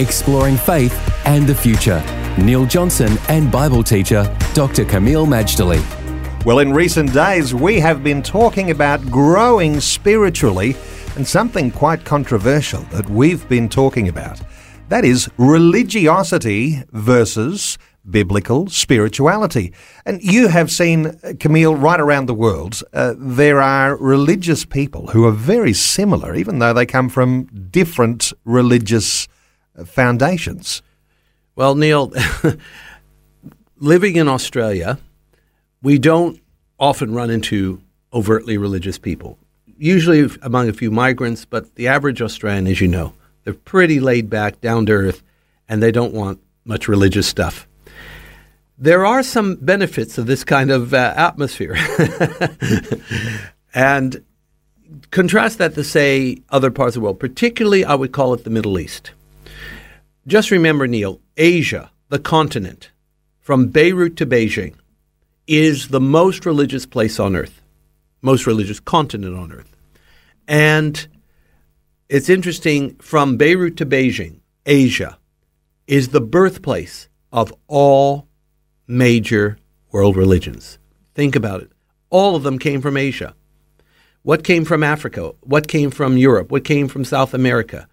Exploring faith and the future. Neil Johnson and Bible teacher Dr. Kameel Majdali. Well, in recent days, we have been talking about growing spiritually and something quite controversial that we've been talking about. That is religiosity versus biblical spirituality. And you have seen, Kameel, right around the world, uh, there are religious people who are very similar, even though they come from different religious uh, foundations. Well, Neil, living in Australia, we don't often run into overtly religious people. Usually among a few migrants, but the average Australian, as you know, they're pretty laid back, down to earth, and they don't want much religious stuff. There are some benefits of this kind of uh, atmosphere. and contrast that to, say, other parts of the world, particularly I would call it the Middle East. Just remember, Neil, Asia, the continent, from Beirut to Beijing, is the most religious place on earth, most religious continent on earth. And it's interesting, from Beirut to Beijing, Asia is the birthplace of all major world religions. Think about it. All of them came from Asia. What came from Africa? What came from Europe? What came from South America?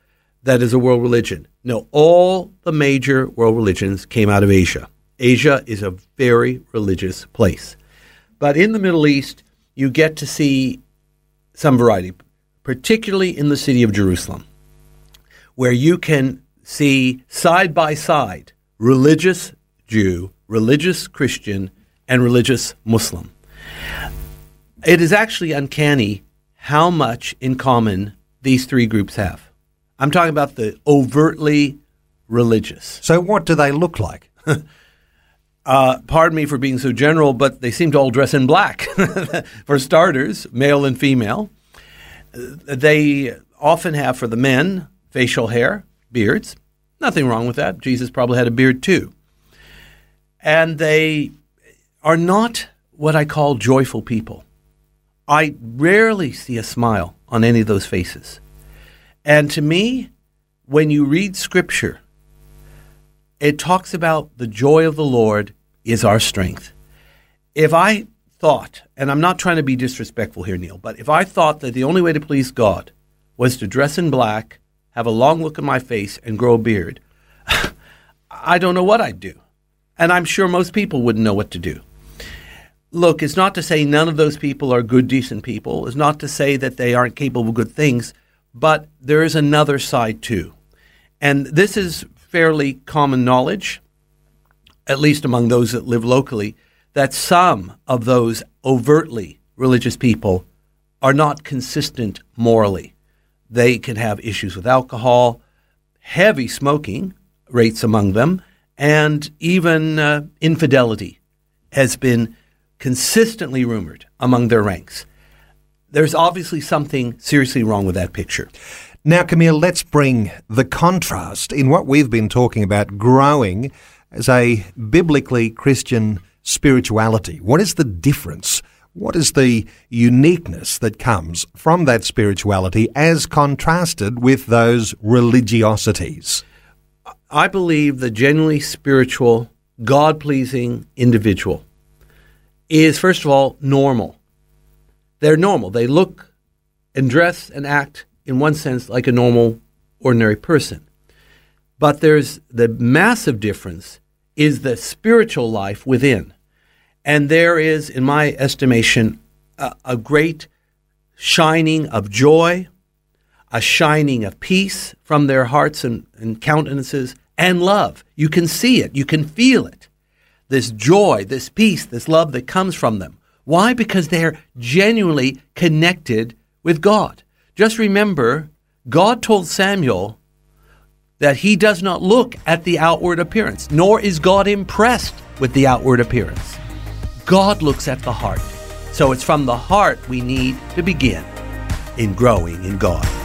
That is a world religion. No, all the major world religions came out of Asia. Asia is a very religious place. But in the Middle East, you get to see some variety, particularly in the city of Jerusalem, where you can see side by side religious Jew, religious Christian, and religious Muslim. It is actually uncanny how much in common these three groups have. I'm talking about the overtly religious. So, what do they look like? Uh, pardon me for being so general, but they seem to all dress in black. for starters, male and female. They often have, for the men, facial hair, beards. Nothing wrong with that. Jesus probably had a beard too. And they are not what I call joyful people. I rarely see a smile on any of those faces. And to me, when you read scripture, it talks about the joy of the Lord is our strength. If I thought, and I'm not trying to be disrespectful here, Neil, but if I thought that the only way to please God was to dress in black, have a long look in my face, and grow a beard, I don't know what I'd do. And I'm sure most people wouldn't know what to do. Look, it's not to say none of those people are good, decent people. It's not to say that they aren't capable of good things, but there is another side too. And this is fairly common knowledge, at least among those that live locally, that some of those overtly religious people are not consistent morally. They can have issues with alcohol, heavy smoking rates among them, and even uh, infidelity has been consistently rumored among their ranks. There's obviously something seriously wrong with that picture. Now, Kameel, let's bring the contrast in what we've been talking about growing as a biblically Christian spirituality. What is the difference? What is the uniqueness that comes from that spirituality as contrasted with those religiosities? I believe the genuinely spiritual, God pleasing individual is, first of all, normal. They're normal. They look and dress and act in one sense, like a normal, ordinary person. But there's the massive difference is the spiritual life within. And there is, in my estimation, a, a great shining of joy, a shining of peace from their hearts and, and countenances, and love. You can see it, you can feel it. This joy, this peace, this love that comes from them. Why? Because they're genuinely connected with God. Just remember, God told Samuel, that he does not look at the outward appearance, nor is God impressed with the outward appearance. God looks at the heart. So it's from the heart we need to begin in growing in God.